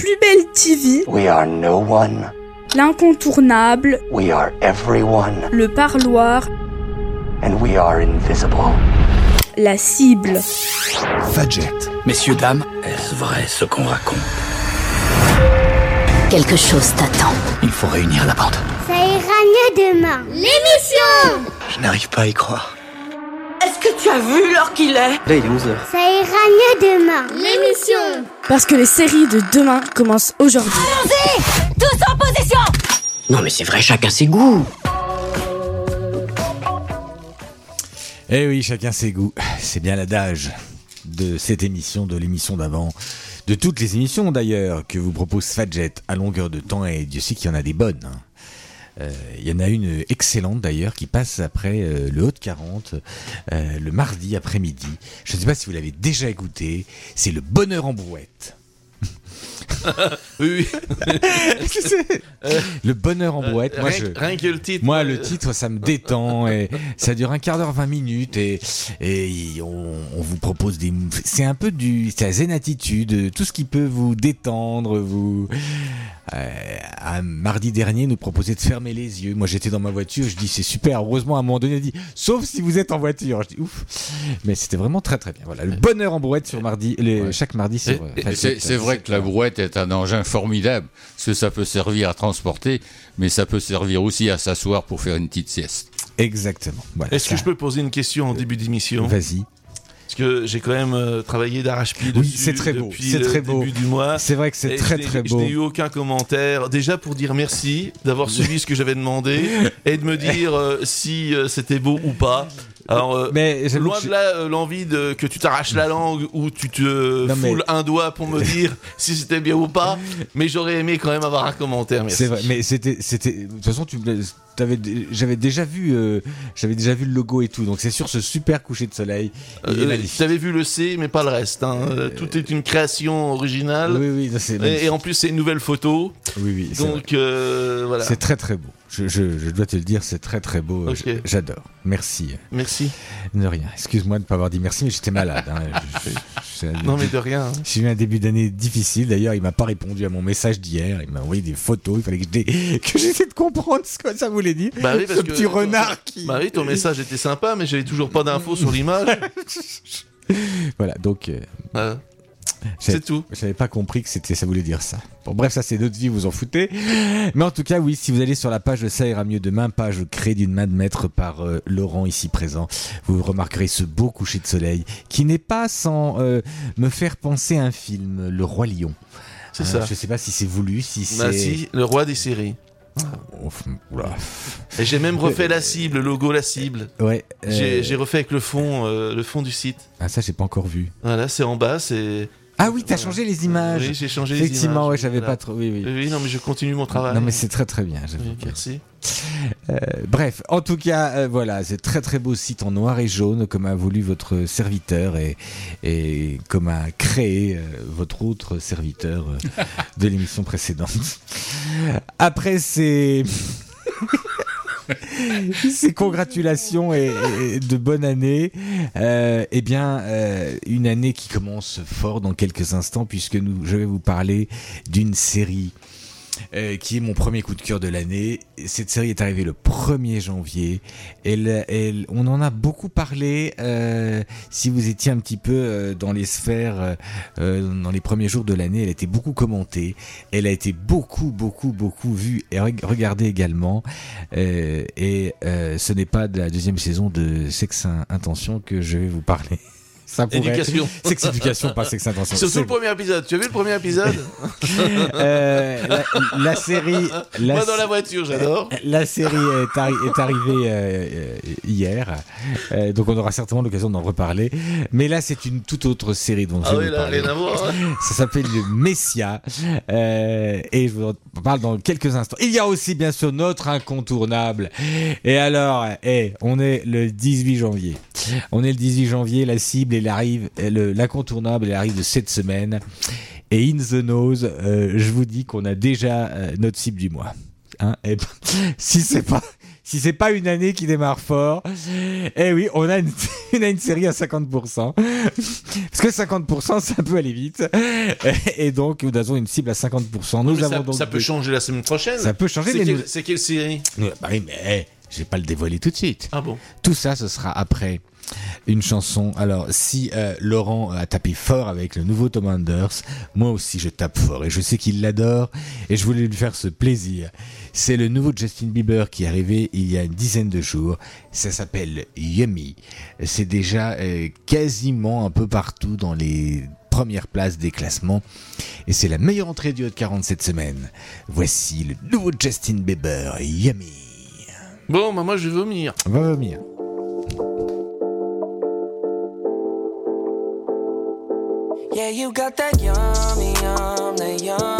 plus belle TV, We are no one. l'incontournable, We are everyone. le parloir, And we are invisible. la cible. Fadjet. Messieurs, dames, est-ce vrai ce qu'on raconte? Quelque chose t'attend. Il faut réunir la bande. Ça ira mieux demain. L'émission Je n'arrive pas à y croire. Est-ce que tu as vu l'heure qu'il est? Là, il est 11h. Ça ira mieux demain. L'émission Parce que les séries de demain commencent aujourd'hui. Tous en position Non mais c'est vrai, chacun ses goûts. Eh oui, chacun ses goûts. C'est bien l'adage de cette émission, de l'émission d'avant, de toutes les émissions d'ailleurs que vous propose Fadjet à longueur de temps et Dieu sait qu'il y en a des bonnes. Euh, Il y en a une excellente d'ailleurs qui passe après euh, le Haut de 40 euh, le mardi après-midi. Je ne sais pas si vous l'avez déjà écouté. C'est le Bonheur en brouette. Oui, le Bonheur en brouette. Moi, rien, je, rien que le titre. Moi, euh, le titre, ça me détend et ça dure un quart d'heure, 20 minutes et, et on, on vous propose des. C'est un peu du. C'est la zen attitude, tout ce qui peut vous détendre, vous. Euh, un mardi dernier, nous proposait de fermer les yeux. Moi, j'étais dans ma voiture, je dis c'est super. Heureusement, à un moment donné, il dit sauf si vous êtes en voiture. Je dis ouf. Mais c'était vraiment très très bien. Voilà, le bonheur en brouette sur mardi, les, chaque mardi sur. Et- euh. C'est vrai que la brouette est un engin formidable, parce que ça peut servir à transporter, mais ça peut servir aussi à s'asseoir pour faire une petite sieste. Exactement. Voilà, Est-ce que je peux poser une question en début d'émission? Vas-y. Parce que j'ai quand même euh, travaillé d'arrache-pied Oui, c'est très beau, depuis c'est le très beau. début du mois. C'est vrai que c'est très je très Je beau. n'ai eu aucun commentaire. Déjà pour dire merci d'avoir suivi ce que j'avais demandé et de me dire euh, si euh, c'était beau ou pas. Alors, euh, Mais loin de là euh, l'envie de que tu t'arraches la langue ou tu te Non, mais- foules un doigt pour me dire si c'était bien ou pas. Mais j'aurais aimé quand même avoir un commentaire. C'est vrai, mais c'était, c'était, de toute façon, tu, j'avais déjà vu, euh, j'avais déjà vu le logo et tout, donc c'est sûr, ce super coucher de soleil, Euh. T'avais vu le C, mais pas le reste. hein. Euh, Tout est une création originale. Oui, oui, Et, et en plus, c'est une nouvelle photo. oui, oui. Donc voilà. C'est très très beau. Je, je, je dois te le dire, c'est très très beau. J'adore. Merci. Merci. De rien. Excuse-moi de ne pas avoir dit merci, mais j'étais malade. hein. Je- Non mais de rien. hein. J'ai eu un début d'année difficile. D'ailleurs, il m'a pas répondu à mon message d'hier. Il m'a envoyé des photos. Il fallait que j'essaie de comprendre ce que ça voulait dire. Bah oui, parce ce que- petit renard qui. Bah oui, ton message était sympa, mais j'avais toujours pas d'infos sur l'image. Voilà. Donc. euh, Voilà. C'est tout. J'avais pas compris que c'était, ça voulait dire ça. Bon, bref, ça c'est notre vie, vous en foutez. Mais en tout cas, oui, si vous allez sur la page de Ça ira mieux demain, page créée d'une main de maître par euh, Laurent ici présent, vous remarquerez ce beau coucher de soleil qui n'est pas sans euh, me faire penser à un film, Le Roi Lion. C'est Euh, ça. Je sais pas si c'est voulu, si c'est. Bah si, le roi des séries. Et j'ai même refait la cible, le logo la cible. Ouais. euh, J'ai j'ai refait avec le fond, euh, le fond du site. Ah, ça, j'ai pas encore vu. Voilà, c'est en bas, c'est. Ah oui, t'as changé les images. Oui, j'ai changé les Effectivement, images. ouais, j'avais Voilà. pas trop. Oui, oui. Non, mais je continue mon travail. Non, mais c'est très très bien. Oui, merci. Euh, bref, en tout cas, euh, voilà, c'est très très beau site en noir et jaune, comme a voulu votre serviteur et, et comme a créé euh, votre autre serviteur euh, de l'émission précédente. Après ces... ces congratulations et, de bonne année, euh, eh bien, euh, une année qui commence fort dans quelques instants, puisque nous, je vais vous parler d'une série euh, qui est mon premier coup de cœur de l'année. Cette série est arrivée le 1er janvier. Elle, elle, on en a beaucoup parlé. euh, si vous étiez un petit peu euh, dans les sphères, euh, dans les premiers jours de l'année, elle a été beaucoup commentée. Elle a été beaucoup, beaucoup, beaucoup vue et reg- regardée également. Et ce n'est pas de la deuxième saison de Sex In- Intention que je vais vous parler. Ça pourrait- Éducation. Sex pas Sex Intention. Surtout le premier épisode. Tu as vu le premier épisode? Euh, la, la série. La, Moi dans la voiture, j'adore. la série est, arri- est arrivée euh, euh, hier, Euh, donc on aura certainement l'occasion d'en reparler. Mais là, c'est une toute autre série dont je Ah vais oui, vous là, parler. rien à voir. hein. Ça s'appelle le Messia. Euh, et je vous en parle dans quelques instants. Il y a aussi, bien sûr, notre incontournable. Et alors, eh, on est le 18 janvier. On est le 18 janvier, la cible, elle arrive, le- l'incontournable, elle arrive de cette semaine. Et in the nose, euh, je vous dis qu'on a déjà euh, notre cible du mois. Hein, et ben, si c'est pas si c'est pas une année qui démarre fort, eh oui, on a une, on a une série à 50%. Parce que 50%, ça peut aller vite. Et donc, nous avons une cible à 50%. Nous Mais avons ça, donc ça peut changer la semaine prochaine. Ça peut changer, C'est quelle, nous- c'est quelle série? Bah oui, mais eh, je vais pas le dévoiler tout de suite. Ah bon? Tout ça, ce sera après une chanson. Alors, si euh, Laurent a tapé fort avec le nouveau Tom Anders, moi aussi je tape fort et je sais qu'il l'adore et je voulais lui faire ce plaisir. C'est le nouveau Justin Bieber qui est arrivé il y a une dizaine de jours. Ça s'appelle Yummy. C'est déjà euh, quasiment un peu partout dans les premières places des classements et c'est la meilleure entrée du Hot 40 cette semaine. Voici le nouveau Justin Bieber, Yummy. Bon, bah moi je vais vomir. Va vomir. You got that yummy, yum, that yum,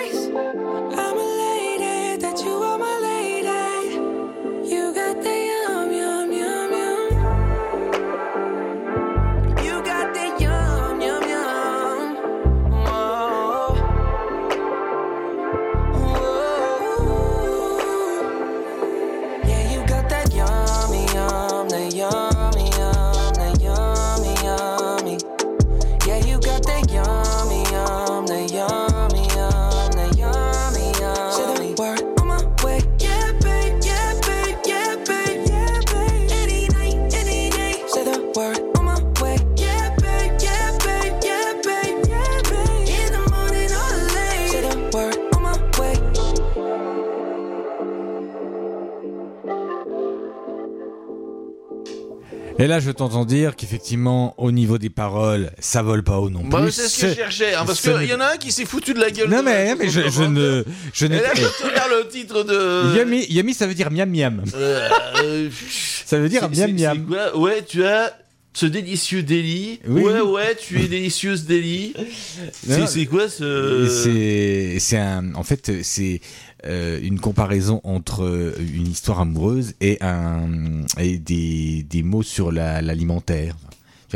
Et là, je t'entends dire qu'effectivement, au niveau des paroles, ça vole pas haut non Bah, plus. c'est ce que je cherchais, hein, parce ce qu'il y en a un qui s'est foutu de la gueule. Non mais, mais je, je ne, je Et là, quand tu regardes le titre de. Yummy, yummy, ça veut dire miam miam. Euh, euh, Ça veut dire miam miam. Ouais, tu as ce délicieux délit. Oui, ouais, ouais, tu es délicieuse délit. C'est quoi ce. C'est, un, en fait, c'est euh, une comparaison entre euh, une histoire amoureuse et un et des, des mots sur la, l'alimentaire.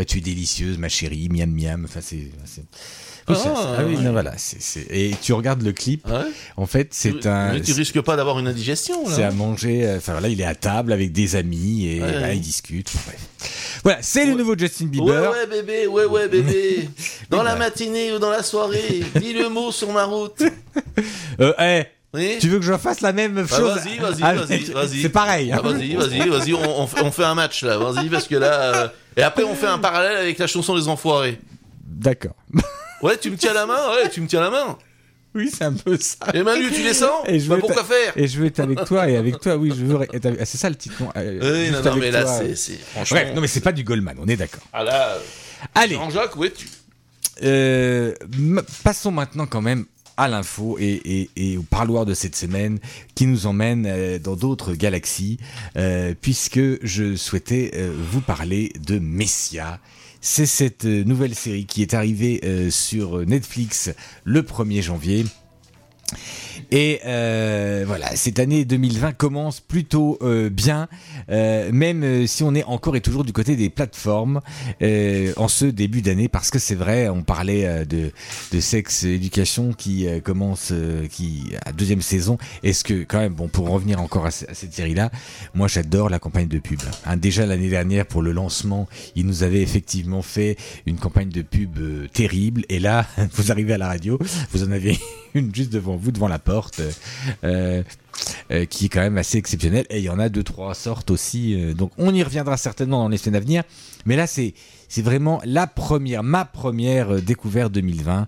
Tu es délicieuse, ma chérie, miam miam. Enfin, c'est, c'est... Oui, c'est- Ah, ah oui, ouais. non, voilà, et tu regardes le clip. Ouais? En fait, c'est un, mais tu risques pas d'avoir une indigestion c'est à manger. euh, Enfin là, il est à table avec des amis et Ouais, là, ouais. ils discutent. Bref. Voilà, c'est le nouveau Justin Ouais, Bieber. ouais, bébé, ouais, ouais, bébé. Dans la matinée ou dans la soirée, dis le mot sur ma route. Euh, eh, Oui. Tu veux que je fasse la même Bah, chose vas-y, vas-y, Ah, vas-y, vas-y. C'est pareil. hein. Ah, vas-y, vas-y, vas-y, on, on fait- un match là, vas-y, parce que là. euh, Et après, on fait un parallèle avec la chanson des Enfoirés. D'accord. Ouais, tu me tiens la main, ouais, tu me tiens la main. Oui, c'est un peu ça. Et Manu, tu descends Et je Bah, veux pourquoi faire Et je veux être avec toi et avec toi, oui, je veux être avec- ah, C'est ça le titre. non, euh, Oui, non, mais là, toi. c'est- c'est. Franchement. Bref, non, mais c'est pas du Goldman, on est d'accord. Ah là. Allez, Jean-Jacques, où es-tu? Euh, passons maintenant quand même à l'info et, au parloir de cette semaine qui nous emmène euh, dans d'autres galaxies, euh, puisque je souhaitais euh, vous parler de Messia. C'est cette nouvelle série qui est arrivée sur Netflix le 1er janvier. Et euh, voilà, cette année 2020 commence plutôt euh, bien, euh, même euh, si on est encore et toujours du côté des plateformes euh, en ce début d'année, parce que c'est vrai, on parlait euh, de, de Sex Education qui commence, qui à deuxième saison. Est-ce que quand même, bon, pour revenir encore à, ce- à cette série-là, moi j'adore la campagne de pub. Hein, déjà l'année dernière pour le lancement, ils nous avaient effectivement fait une campagne de pub terrible, et là, vous arrivez à la radio, vous en avez une juste devant vous, devant la porte, euh, euh, qui est quand même assez exceptionnelle. Et il y en a deux, trois sortes aussi. euh, donc on y reviendra certainement dans les semaines à venir. Mais là, c'est c'est vraiment la première, ma première euh, découverte 2020.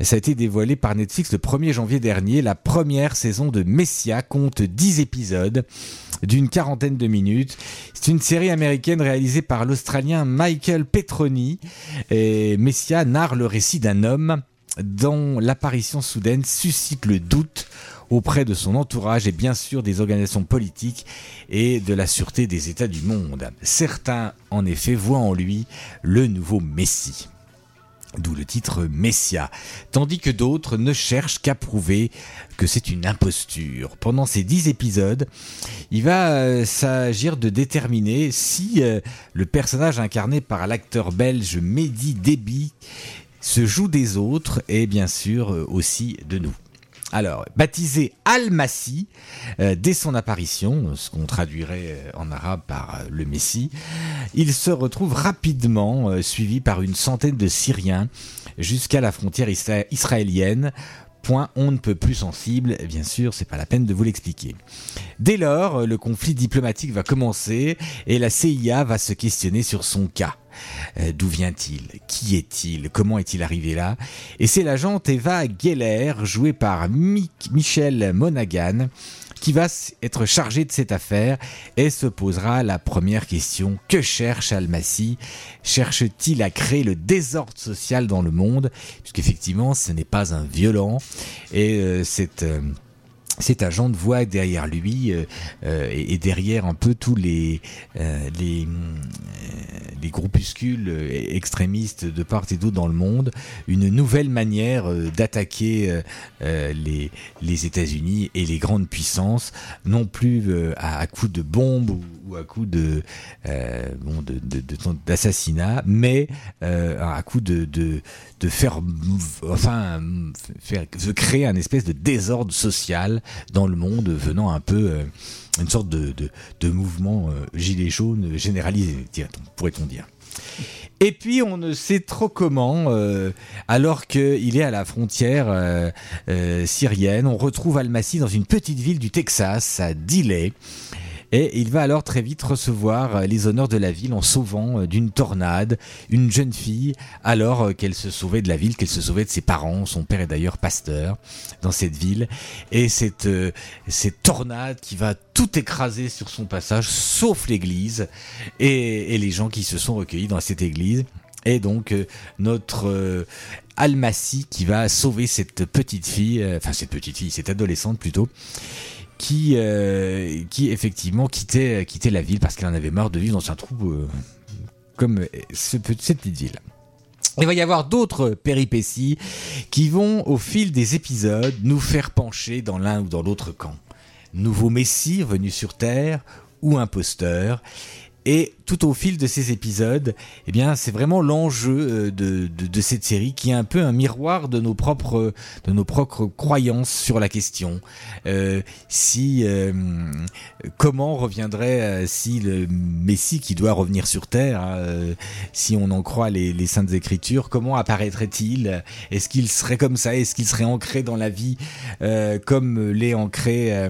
Ça a été dévoilé par Netflix le 1er janvier dernier. La première saison de Messia compte 10 épisodes d'une quarantaine de minutes. C'est une série américaine réalisée par l'Australien Michael Petroni. Et Messia narre le récit d'un homme dont l'apparition soudaine suscite le doute auprès de son entourage et bien sûr des organisations politiques et de la sûreté des États du monde. Certains, en effet, voient en lui le nouveau Messie. D'où le titre Messia, tandis que d'autres ne cherchent qu'à prouver que c'est une imposture. Pendant ces dix épisodes, il va euh, s'agir de déterminer si euh, le personnage incarné par l'acteur belge Mehdi Déby se joue des autres et bien sûr euh, aussi de nous. Alors, baptisé Al-Massi, euh, dès son apparition, ce qu'on traduirait euh, en arabe par le Messie, il se retrouve rapidement suivi par une centaine de Syriens jusqu'à la frontière isra- israélienne. Point on ne peut plus sensible, bien sûr, c'est pas la peine de vous l'expliquer. Dès lors, le conflit diplomatique va commencer et la CIA va se questionner sur son cas. Euh, D'où vient-il? Qui est-il? Comment est-il arrivé là? Et c'est l'agente Eva Geller, jouée par Mi- Michel Monaghan, qui va être chargée de cette affaire et se posera la première question. Que cherche Almassi? Cherche-t-il à créer le désordre social dans le monde? Puisqu'effectivement, ce n'est pas un violent. Et euh, cette... euh, cet agent voit derrière lui et, derrière un peu tous les, les groupuscules euh, extrémistes de part et d'autre dans le monde une nouvelle manière euh, d'attaquer euh, les États-Unis et les grandes puissances non plus à, à coups de bombes ou, à coups de bon mais à coups de, de faire enfin créer un espèce de désordre social dans le monde venant un peu une sorte de, de, mouvement euh, gilet jaune généralisé pourrait-on dire et puis on ne sait trop comment, euh, alors qu'il est à la frontière euh, syrienne, on retrouve Almassi dans une petite ville du Texas, à Delay. Et il va alors très vite recevoir euh, les honneurs de la ville en sauvant euh, d'une tornade une jeune fille alors euh, qu'elle se sauvait de la ville, qu'elle se sauvait de ses parents. Son père est d'ailleurs pasteur dans cette ville. Et cette, cette tornade qui va tout écraser sur son passage, sauf l'église et, les gens qui se sont recueillis dans cette église. Et donc notre euh, Almassi qui va sauver cette petite fille, enfin cette petite fille, cette adolescente plutôt, qui, euh, qui effectivement quittait, quittait la ville parce qu'elle en avait marre de vivre dans un trou euh, comme euh, ce, cette petite ville. Il va y avoir d'autres péripéties qui vont, au fil des épisodes, nous faire pencher dans l'un ou dans l'autre camp. Nouveau Messie venu sur Terre ou imposteur. Et tout au fil de ces épisodes, eh bien, c'est vraiment l'enjeu euh, de, de, de, cette série qui est un peu un miroir de nos propres, de nos propres croyances sur la question. Euh, si, euh, comment reviendrait euh, si le Messie qui doit revenir sur Terre, hein, euh, si on en croit les, les saintes écritures, comment apparaîtrait-il? Est-ce qu'il serait comme ça? Est-ce qu'il serait ancré dans la vie comme l'est ancré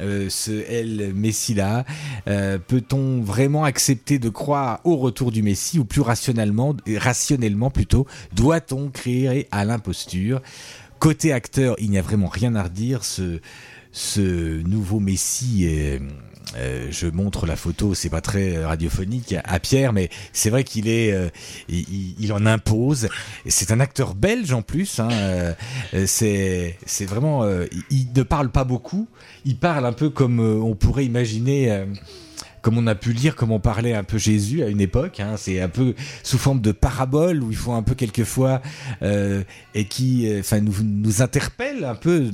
euh, ce El Messie là euh, Peut-on vraiment accepter de croire au retour du Messie ou plus rationnellement, rationnellement plutôt, doit-on créer à l'imposture? Côté acteur, il n'y a vraiment rien à redire. Ce, ce nouveau Messie est, euh, je montre la photo, c'est pas très radiophonique à Pierre, mais c'est vrai qu'il est, euh, il, en impose. C'est un acteur belge en plus. Hein, euh, c'est, c'est vraiment, il, ne parle pas beaucoup. Il parle un peu comme on pourrait imaginer comme on a pu lire comment parlait un peu Jésus à une époque. Hein, c'est un peu sous forme de parabole où il faut un peu quelquefois euh, et qui, enfin, nous, interpelle un peu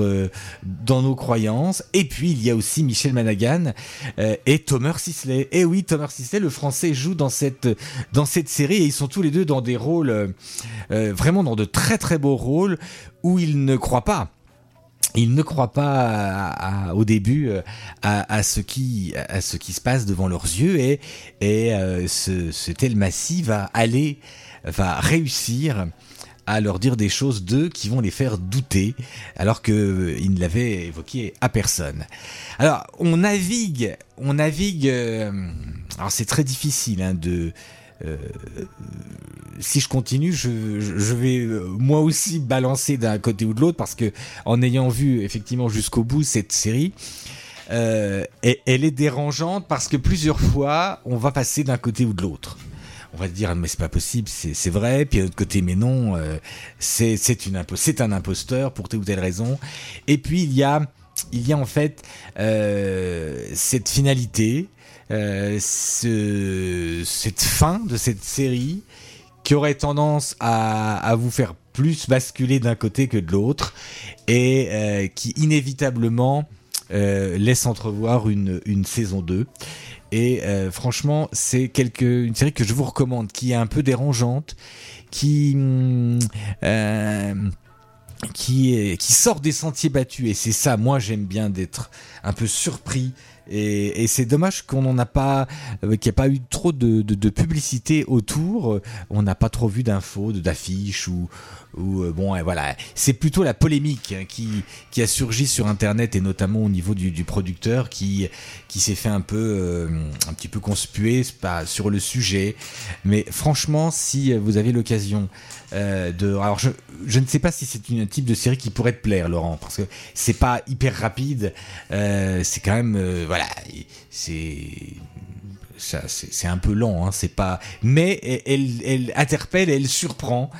euh, dans nos croyances. Et puis il y a aussi Michel Managan euh, et Thomas Sisley. Et oui, Thomas Sisley, le Français, joue dans cette dans cette série et ils sont tous les deux dans des rôles vraiment dans de très très beaux rôles où ils ne croient pas il ne croit pas au début à, à, ce qui à ce qui se passe devant leurs yeux et et euh, ce, ce tel massif va aller va réussir à leur dire des choses d'eux qui vont les faire douter alors que euh, ne l'avait évoqué à personne. Alors on navigue on navigue euh, alors c'est très difficile hein, de euh, si je continue, je, vais euh, moi aussi balancer d'un côté ou de l'autre parce que en ayant vu effectivement jusqu'au bout cette série, euh, elle est dérangeante parce que plusieurs fois on va passer d'un côté ou de l'autre. On va dire mais c'est pas possible, c'est vrai. Puis de l'autre côté mais non, euh, c'est un imposteur pour telle ou telle raison. Et puis il y a il y a en fait euh, cette finalité euh, ce, cette fin de cette série qui aurait tendance à, à vous faire plus basculer d'un côté que de l'autre et euh, qui inévitablement euh, laisse entrevoir une, une saison 2. Et euh, franchement, c'est quelque, une série que je vous recommande, qui est un peu dérangeante, qui... Euh, qui, est, qui sort des sentiers battus et c'est ça moi j'aime bien d'être un peu surpris et, et c'est dommage qu'on n'en a pas, euh, qu'il n'y a pas eu trop de, de, de publicité autour. On n'a pas trop vu d'infos, d'affiches ou, ou euh, bon, voilà. C'est plutôt la polémique qui, qui a surgi sur Internet et notamment au niveau du, du producteur qui, s'est fait un peu, euh, un petit peu conspuer sur le sujet. Mais franchement, si vous avez l'occasion euh, de, alors je, ne sais pas si c'est un type de série qui pourrait te plaire, Laurent, parce que c'est pas hyper rapide. C'est quand même, voilà, c'est c'est un peu lent, hein, c'est pas. Mais elle, elle interpelle, elle surprend,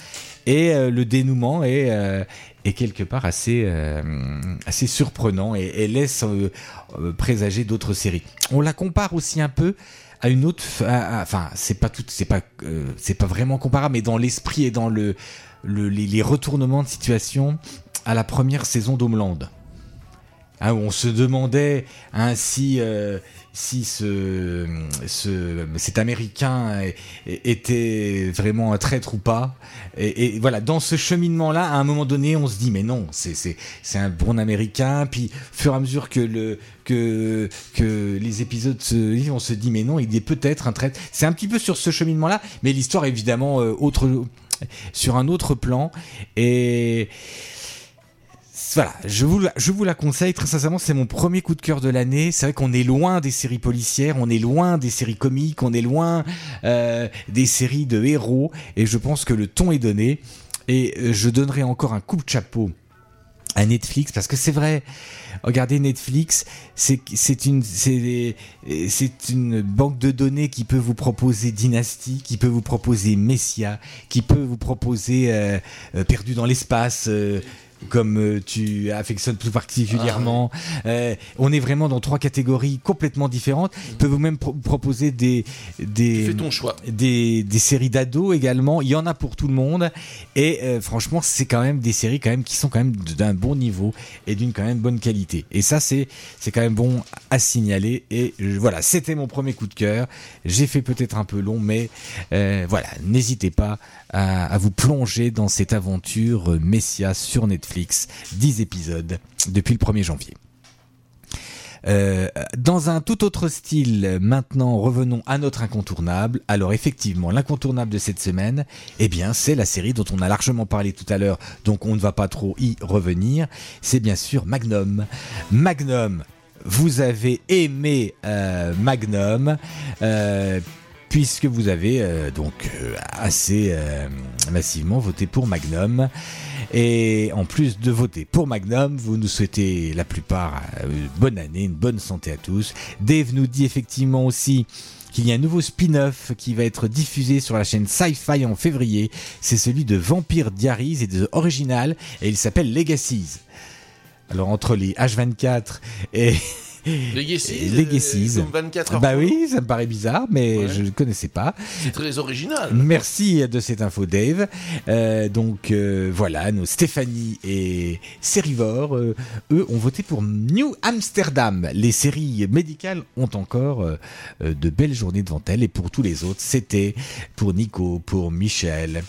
et euh, le dénouement est, euh, est quelque part assez, euh, assez surprenant et, laisse présager d'autres séries. On la compare aussi un peu à une autre, enfin c'est pas tout, c'est pas, c'est pas vraiment comparable, mais dans l'esprit et dans le, le les, retournements de situation à la première saison d'Homeland. Hein, on se demandait ainsi si ce, ce, cet Américain était vraiment un traître ou pas. Et, voilà, dans ce cheminement-là, à un moment donné, on se dit mais non, c'est c'est c'est un bon Américain. Puis, fur et à mesure que le que que les épisodes se vivent, on se dit mais non, il est peut-être un traître. C'est un petit peu sur ce cheminement-là, mais l'histoire évidemment euh, autre sur un autre plan et voilà, je vous, la conseille très sincèrement, c'est mon premier coup de cœur de l'année. C'est vrai qu'on est loin des séries policières, on est loin des séries comiques, on est loin euh, des séries de héros, et je pense que le ton est donné. Et je donnerai encore un coup de chapeau à Netflix parce que c'est vrai regardez Netflix c'est une banque de données qui peut vous proposer Dynasty qui peut vous proposer Messia qui peut vous proposer euh, Perdu dans l'espace euh, comme euh, tu affectionnes tout particulièrement. Euh, on est vraiment dans trois catégories complètement différentes. Il peut vous même pro- proposer des des Fais ton choix. des, des séries d'ados également? Il y en a pour tout le monde. Et euh, franchement, c'est quand même des séries quand même qui sont quand même d'un bon niveau et d'une quand même bonne qualité. Et ça, c'est c'est quand même bon à signaler. Et je- voilà, c'était mon premier coup de cœur. J'ai fait peut-être un peu long, mais euh, voilà, n'hésitez pas à, à vous plonger dans cette aventure Messia sur Netflix. 10 épisodes depuis le 1er janvier. Euh, dans un tout autre style, maintenant revenons à notre incontournable. Alors effectivement, l'incontournable de cette semaine, eh bien c'est la série dont on a largement parlé tout à l'heure, donc on ne va pas trop y revenir. C'est bien sûr Magnum. Magnum, vous avez aimé euh, Magnum. euh, puisque vous avez donc assez massivement voté pour Magnum. Et en plus de voter pour Magnum, vous nous souhaitez la plupart euh, bonne année, une bonne santé à tous. Dave nous dit effectivement aussi qu'il y a un nouveau spin-off qui va être diffusé sur la chaîne Sci-Fi en février. C'est celui de Vampire Diaries et de Original et il s'appelle Legacies. Alors entre les H24 et Legacies, et Legacies. euh, comme 24 heures Bah oui, ça me paraît bizarre, mais Ouais. je ne connaissais pas. C'est très original. Merci de cette info, Dave. Euh, donc euh, voilà, nos Stéphanie et Sérivore, eux, ont voté pour New Amsterdam. Les séries médicales ont encore de belles journées devant elles. Et pour tous les autres, c'était pour Nico, pour Michel,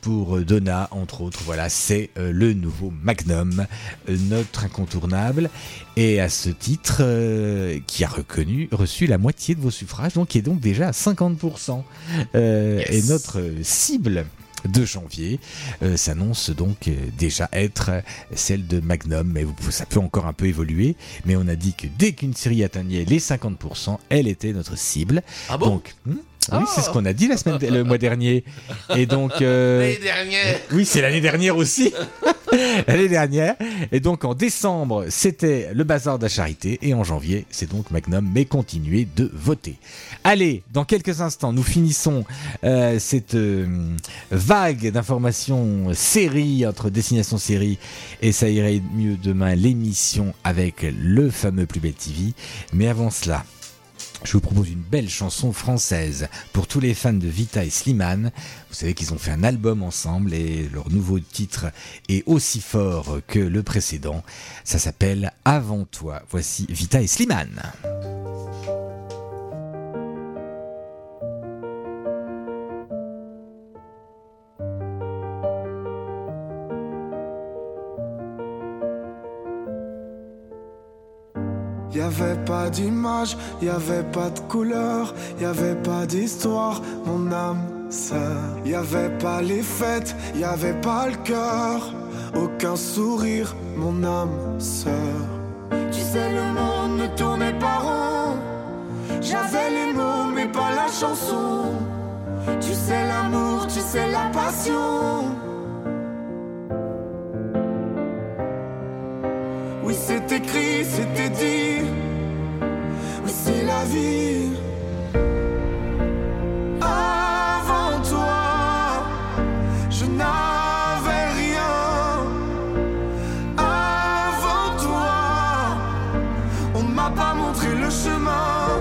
pour Donna, entre autres. Voilà, c'est le nouveau Magnum, notre incontournable. Et à ce titre, euh, qui a reconnu, reçu la moitié de vos suffrages, donc qui est donc déjà à 50%. Euh, Et notre cible de janvier euh, s'annonce donc déjà être celle de Magnum, mais ça peut encore un peu évoluer. Mais on a dit que dès qu'une série atteignait les 50%, elle était notre cible. Ah bon? Donc, hmm, oui, c'est ce qu'on a dit la semaine, le mois dernier. Et donc, euh, L'année dernière. oui, c'est l'année dernière aussi. l'année dernière. Et donc en décembre, c'était le bazar de la charité. Et en janvier, c'est donc Magnum. Mais continuez de voter. Allez, dans quelques instants, nous finissons euh, cette euh, vague d'informations série entre destination série et ça irait mieux demain l'émission avec le fameux Plus Belle TV. Mais avant cela, je vous propose une belle chanson française pour tous les fans de Vita et Slimane. Vous savez qu'ils ont fait un album ensemble et leur nouveau titre est aussi fort que le précédent. Ça s'appelle Avant toi. Voici Vita et Slimane. Y avait pas d'image, y avait pas de couleur, y avait pas d'histoire, mon âme sœur. Y avait pas les fêtes, y avait pas le cœur, aucun sourire, mon âme sœur. Tu sais, le monde ne tournait pas rond. J'avais les mots, mais pas la chanson. Tu sais, l'amour, tu sais, la passion. Oui, c'est écrit, c'était dit. Avant toi, je n'avais rien. Avant toi, on ne m'a pas montré le chemin.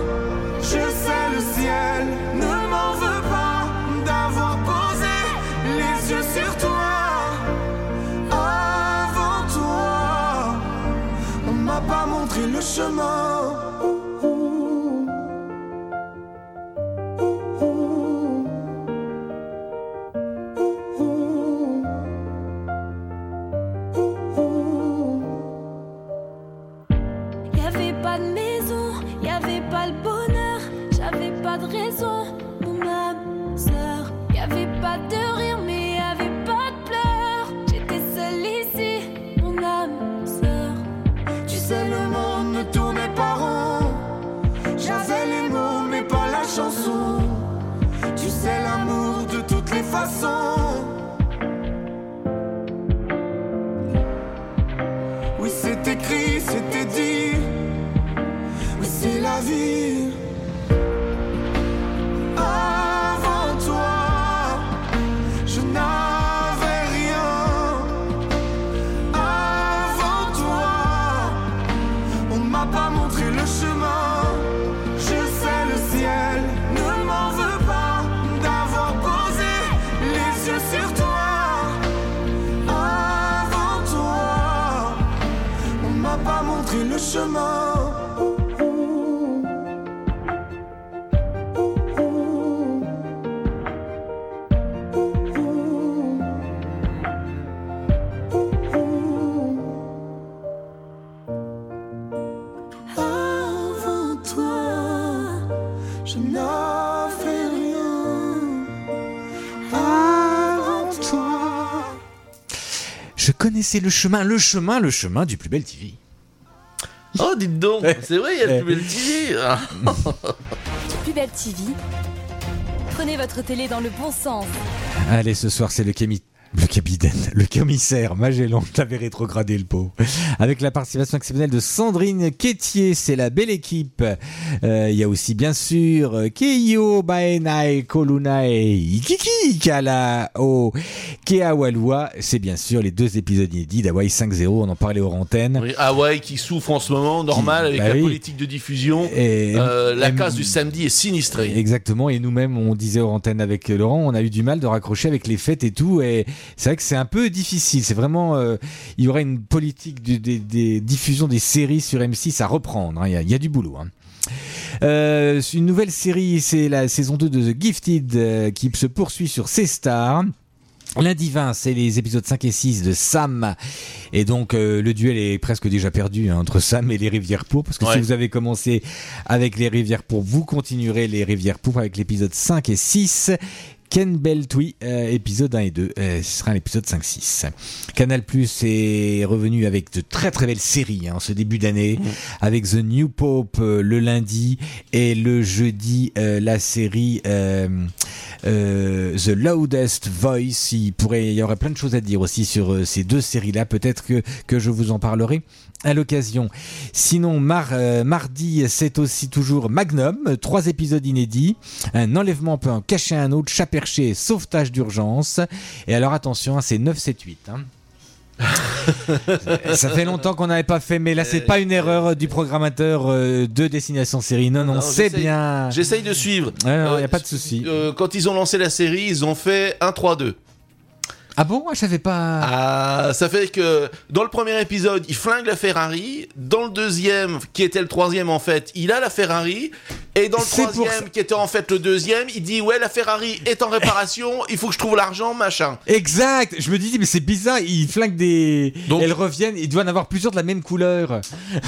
Je sais le ciel ne m'en veut pas d'avoir posé les yeux sur toi. Avant toi, on ne m'a pas montré le chemin. Chemin. Je connaissais le chemin, le chemin, le chemin du plus bel TV. Oh, dites donc, c'est vrai, il y a plus bel TV. Plus belle TV. Prenez votre télé dans le bon sens. Allez, ce soir, c'est le. Le capitaine, le commissaire Magellan t'avais rétrogradé le pot. Avec la participation exceptionnelle de Sandrine Quétier, c'est la belle équipe. Euh, Il y a aussi bien sûr Keio Baenai Kolunai Ikiki Kala O Keawalua. C'est bien sûr les deux épisodes inédits d'Hawaii 5.0, on en parlait aux antennes. Oui, Hawaï qui souffre en ce moment, normal, avec bah la oui. politique de diffusion. Et- Euh, la case du samedi est sinistrée. Exactement, et nous-mêmes, on disait aux antennes avec Laurent, on a eu du mal de raccrocher avec les fêtes et tout, et c'est vrai que c'est un peu difficile. C'est vraiment, euh, il y aurait une politique de- des- des diffusions des séries sur M6 à reprendre. hein. Il y, a, il y a du boulot. hein. Euh, une nouvelle série, c'est la saison 2 de The Gifted euh, qui se poursuit sur C-Star. Lundi 20, c'est les épisodes 5 et 6 de Sam. Et donc, euh, le duel est presque déjà perdu hein, entre Sam et les Rivières Pourpres. Parce que si vous avez commencé avec les Rivières Pourpres, vous continuerez les Rivières Pourpres avec l'épisode 5 et 6. Ken Beltwee, euh, épisode 1 et 2. Euh, ce sera l'épisode 5-6. Canal Plus est revenu avec de très très belles séries hein, en ce début d'année. Avec The New Pope euh, le lundi et le jeudi, euh, la série euh, euh, The Loudest Voice. Il, pourrait, il y aurait plein de choses à dire aussi sur ces deux séries-là. Peut-être que, que je vous en parlerai à l'occasion. Sinon, mar- euh, mardi, c'est aussi toujours Magnum, trois épisodes inédits. Un enlèvement peut en cacher un autre, chat perché, sauvetage d'urgence. Et alors attention, hein, c'est 9, 7, 8. hein. Ça fait longtemps qu'on n'avait pas fait, mais là c'est pas une erreur du programmateur euh, de Destination Série. Non, non, Non, c'est bien. J'essaye de suivre. Ouais, non, y Euh, a pas de souci. euh, quand ils ont lancé la série, ils ont fait 1-3-2. Ah bon? Je savais pas. Ah, ça fait que dans le premier épisode, il flingue la Ferrari. Dans le deuxième, qui était le troisième en fait, il a la Ferrari. Et dans le troisième, qui était en fait le deuxième, il dit ouais la Ferrari est en réparation, il faut que je trouve l'argent, machin. Exact. Je me dis mais c'est bizarre. Ils flinguent des. Elles reviennent. Il doit en avoir plusieurs de la même couleur.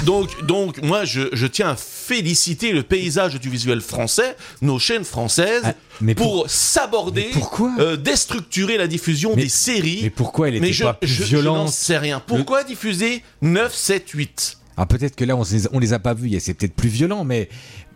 Donc, donc moi, je, je tiens à féliciter le paysage du visuel français, nos chaînes françaises, Ah, mais pour, s'aborder, euh, déstructurer la diffusion des séries. Mais pourquoi elle était Mais je, pas plus je- je violente n'en sais rien. Pourquoi diffuser 9, 7, 8 Ah peut-être que là on les, on les a pas vus. et C'est peut-être plus violent, mais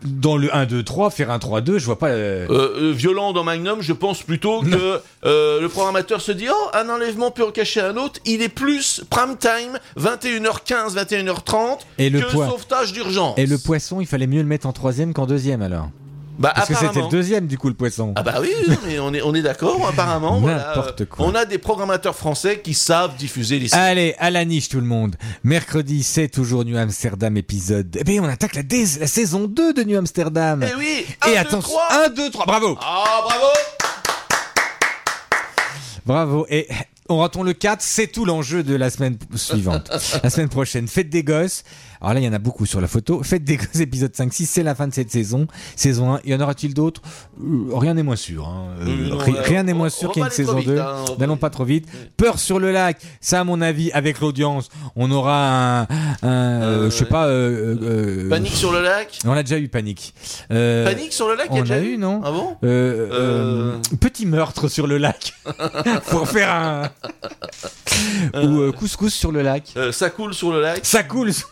dans le 1, 2, 3, faire un 3, 2, je vois pas. euh, Euh, euh, violent dans Magnum, je pense plutôt que euh, le programmateur se dit oh un enlèvement peut en cacher un autre. Il est plus prime time 21h15, 21h30 Et le que poids. sauvetage d'urgence. Et le poisson, il fallait mieux le mettre en troisième qu'en deuxième alors? Bah, Parce que c'était le deuxième du coup le poisson. Ah bah oui, mais on est, on est d'accord, apparemment. N'importe quoi. On a des programmateurs français qui savent diffuser les. Allez, à la niche tout le monde. Mercredi, c'est toujours New Amsterdam épisode. Eh bien, on attaque la, saison 2 de New Amsterdam. Eh oui, Et 1, 2, attention, 3 1, 2, 3, bravo Ah, bravo Bravo. Et on ratons le 4, c'est tout l'enjeu de la semaine suivante. la semaine prochaine, fête des gosses. Alors là, il y en a beaucoup sur la photo. Fête des gosses, épisode 5, 6, c'est la fin de cette saison. Saison 1, y en aura-t-il d'autres? Euh, Rien n'est moins sûr. hein. Euh, non, rien n'est moins sûr qu'il y ait pas une saison vite, 2. hein, N'allons pas trop vite. Peur sur le lac, ça à mon avis, avec l'audience, on aura un... un, euh, je sais pas... euh, Panique sur le lac? On a déjà eu Panique. Panique sur le lac, il y a On déjà a eu non? Ah bon? Petit meurtre sur le lac. Faut faire un... Ou couscous sur le lac. Ça coule sur le lac Ça coule. sur-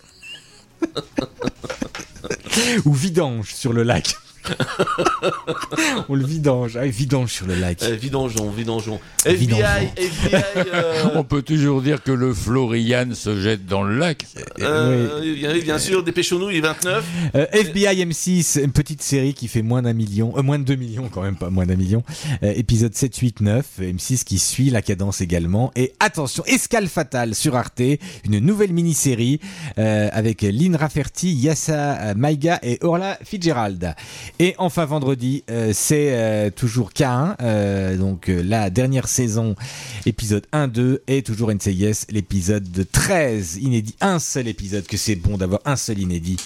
Ou vidange sur le lac. On le vidange. Ah, vidange sur le lac. Eh, Vidangeon, vidangeon. FBI. FBI. euh, On peut toujours dire que le Florian se jette dans le lac. euh, oui, bien sûr, dépêchons-nous, il est 29. Euh, FBI M6, une petite série qui fait moins d'un million, euh, moins de 2 millions quand même, pas moins d'un million. Euh, épisode 7, 8, 9, M6 qui suit la cadence également. Et attention, Escale Fatale sur Arte, une nouvelle mini-série euh, avec Lynn Rafferty, Yassa Maïga et Orla Fitzgerald. Et enfin vendredi, euh, c'est euh, toujours K1, euh, donc la dernière saison, épisode 1-2, et toujours NCIS, l'épisode de 13, inédit, un seul épisode, que c'est bon d'avoir un seul inédit.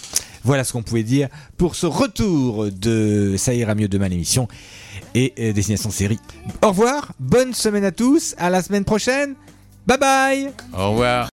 Voilà ce qu'on pouvait dire pour ce retour de Ça ira mieux demain l'émission et Destination Série. Au revoir, bonne semaine à tous, à la semaine prochaine, bye bye Au revoir.